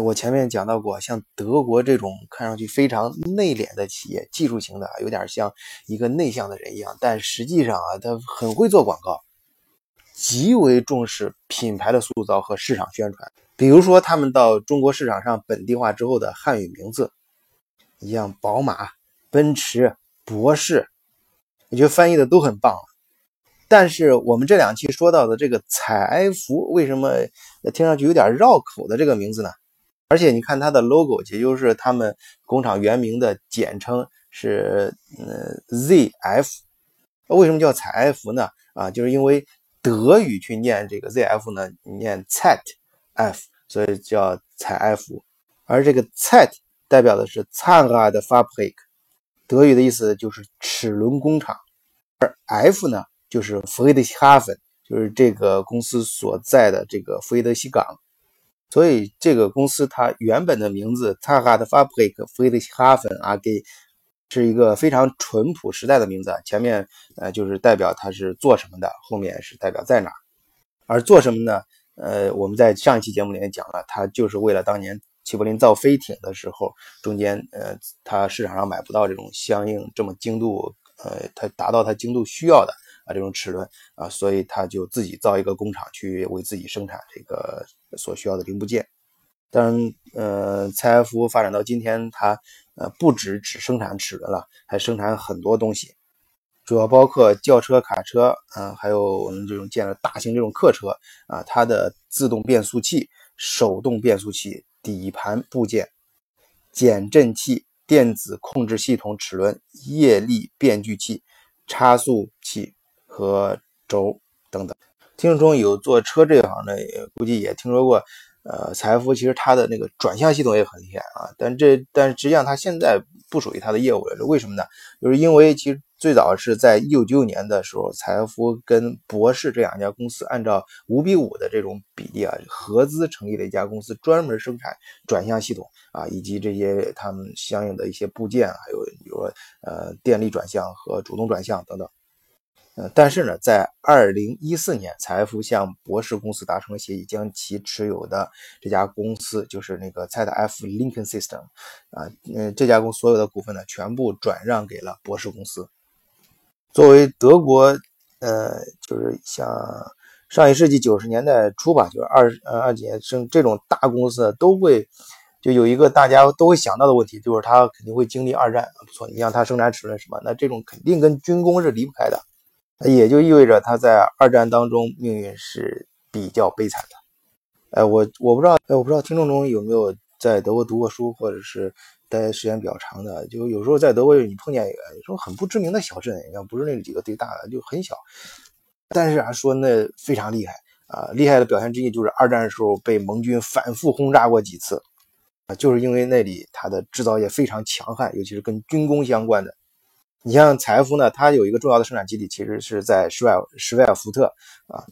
我前面讲到过，像德国这种看上去非常内敛的企业，技术型的，有点像一个内向的人一样，但实际上啊，他很会做广告，极为重视品牌的塑造和市场宣传。比如说，他们到中国市场上本地化之后的汉语名字，像宝马、奔驰、博士，我觉得翻译的都很棒。但是我们这两期说到的这个采埃孚，为什么听上去有点绕口的这个名字呢？而且你看它的 logo，也就是他们工厂原名的简称是呃 ZF。为什么叫采埃孚呢？啊，就是因为德语去念这个 ZF 呢，念 ZF，所以叫采埃孚。而这个 Z 代表的是 Zahnradfabrik，德语的意思就是齿轮工厂。而 F 呢，就是 f r i e d r i c h h a f e n 就是这个公司所在的这个弗雷德西港。所以这个公司它原本的名字 t a h a d Fabrik Friedrichshafen AG 是一个非常淳朴时代的名字。前面呃就是代表它是做什么的，后面是代表在哪儿。而做什么呢？呃，我们在上一期节目里面讲了，它就是为了当年齐柏林造飞艇的时候，中间呃它市场上买不到这种相应这么精度，呃它达到它精度需要的。啊，这种齿轮啊，所以他就自己造一个工厂去为自己生产这个所需要的零部件。当然，呃，采埃孚发展到今天，它呃不止只生产齿轮了，还生产很多东西，主要包括轿车、卡车，啊，还有我们这种建了大型这种客车啊，它的自动变速器、手动变速器、底盘部件、减震器、电子控制系统、齿轮、液力变矩器、差速器。和轴等等，听众中有做车这行的，估计也听说过。呃，采埃孚其实它的那个转向系统也很厉害啊，但这但实际上它现在不属于它的业务了，为什么呢？就是因为其实最早是在一九九九年的时候，采埃孚跟博世这两家公司按照五比五的这种比例啊，合资成立了一家公司，专门生产转向系统啊，以及这些他们相应的一些部件，还有比如说呃电力转向和主动转向等等。呃，但是呢，在二零一四年，财富向博士公司达成了协议，将其持有的这家公司，就是那个 ZF Lincoln System，啊，嗯，这家公司所有的股份呢，全部转让给了博士公司。作为德国，呃，就是像上一世纪九十年代初吧，就是二呃二几年生这种大公司都会就有一个大家都会想到的问题，就是它肯定会经历二战。不错，你像它生产齿轮什么，那这种肯定跟军工是离不开的。也就意味着他在二战当中命运是比较悲惨的。哎，我我不知道，哎，我不知道听众中有没有在德国读过书，或者是待时间比较长的。就有时候在德国，你碰见一个说很不知名的小镇，你看不是那几个最大的，就很小，但是啊，说那非常厉害啊，厉害的表现之一就是二战的时候被盟军反复轰炸过几次啊，就是因为那里它的制造业非常强悍，尤其是跟军工相关的。你像采埃孚呢，它有一个重要的生产基地，其实是在施外施外尔福特啊，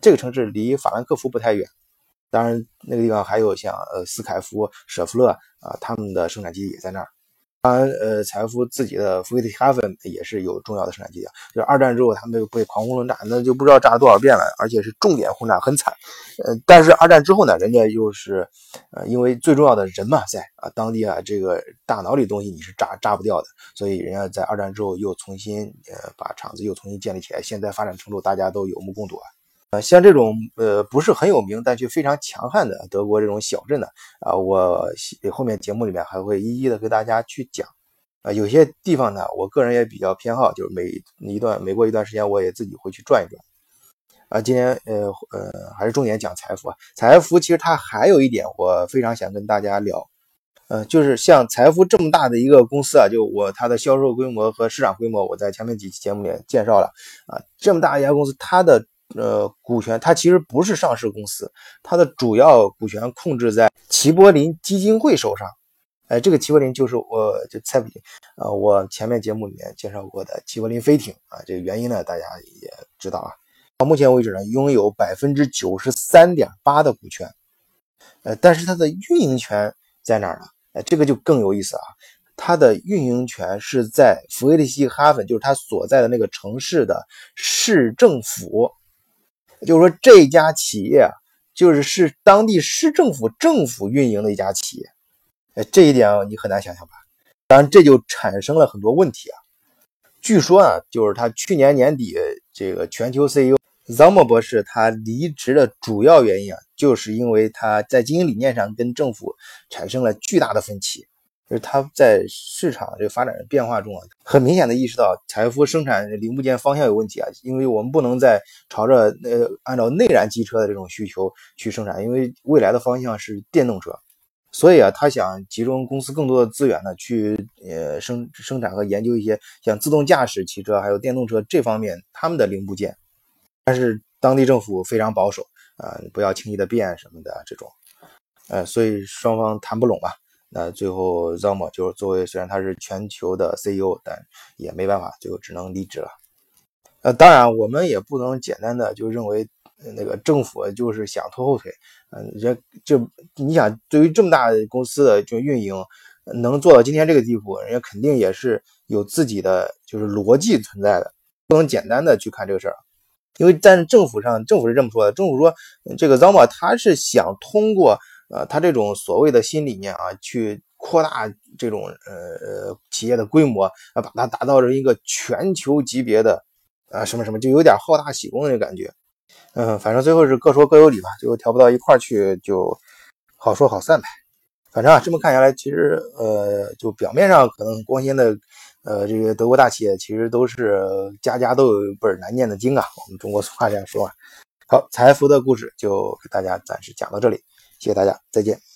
这个城市离法兰克福不太远。当然，那个地方还有像呃斯凯夫、舍夫勒啊，他们的生产基地也在那儿。当然，呃，财富自己的弗里德哈芬也是有重要的生产基地。就是二战之后，他们被狂轰乱炸，那就不知道炸了多少遍了，而且是重点轰炸，很惨。呃，但是二战之后呢，人家又是，呃，因为最重要的人嘛，在啊当地啊，这个大脑里东西你是炸炸不掉的，所以人家在二战之后又重新呃把厂子又重新建立起来，现在发展程度大家都有目共睹啊。呃，像这种呃不是很有名，但却非常强悍的德国这种小镇呢，啊，我后面节目里面还会一一的给大家去讲。啊，有些地方呢，我个人也比较偏好，就是每一段每过一段时间，我也自己会去转一转。啊，今天呃呃还是重点讲财富啊，财富其实它还有一点我非常想跟大家聊，呃，就是像财富这么大的一个公司啊，就我它的销售规模和市场规模，我在前面几期节目里介绍了啊，这么大一家公司，它的。呃，股权它其实不是上市公司，它的主要股权控制在齐柏林基金会手上。哎，这个齐柏林就是我就猜不定啊，我前面节目里面介绍过的齐柏林飞艇啊，这个原因呢大家也知道啊。到目前为止呢，拥有百分之九十三点八的股权，呃，但是它的运营权在哪儿呢？哎，这个就更有意思啊，它的运营权是在弗雷德西哈芬，就是它所在的那个城市的市政府。就是说，这家企业啊，就是是当地市政府政府运营的一家企业。呃，这一点你很难想象吧？当然，这就产生了很多问题啊。据说啊，就是他去年年底，这个全球 CEO Zamo 博士他离职的主要原因啊，就是因为他在经营理念上跟政府产生了巨大的分歧。就是他在市场这个发展的变化中啊，很明显的意识到财富生产零部件方向有问题啊，因为我们不能再朝着呃按照内燃机车的这种需求去生产，因为未来的方向是电动车，所以啊，他想集中公司更多的资源呢，去呃生生产和研究一些像自动驾驶汽车还有电动车这方面他们的零部件，但是当地政府非常保守啊，不要轻易的变什么的这种，呃，所以双方谈不拢吧。那最后，Zama 就是作为虽然他是全球的 CEO，但也没办法，最后只能离职了。呃，当然我们也不能简单的就认为那个政府就是想拖后腿。嗯，人就你想对于这么大公司的就运营能做到今天这个地步，人家肯定也是有自己的就是逻辑存在的，不能简单的去看这个事儿。因为但是政府上，政府是这么说的，政府说这个 Zama 他是想通过。呃，他这种所谓的新理念啊，去扩大这种呃企业的规模，啊，把它打造成一个全球级别的啊什么什么，就有点好大喜功的感觉。嗯，反正最后是各说各有理吧，最后调不到一块去，就好说好散呗。反正啊，这么看下来，其实呃，就表面上可能光鲜的呃这个德国大企业，其实都是家家都有一本难念的经啊。我们中国俗话这样说啊。好，财富的故事就给大家暂时讲到这里。谢谢大家，再见。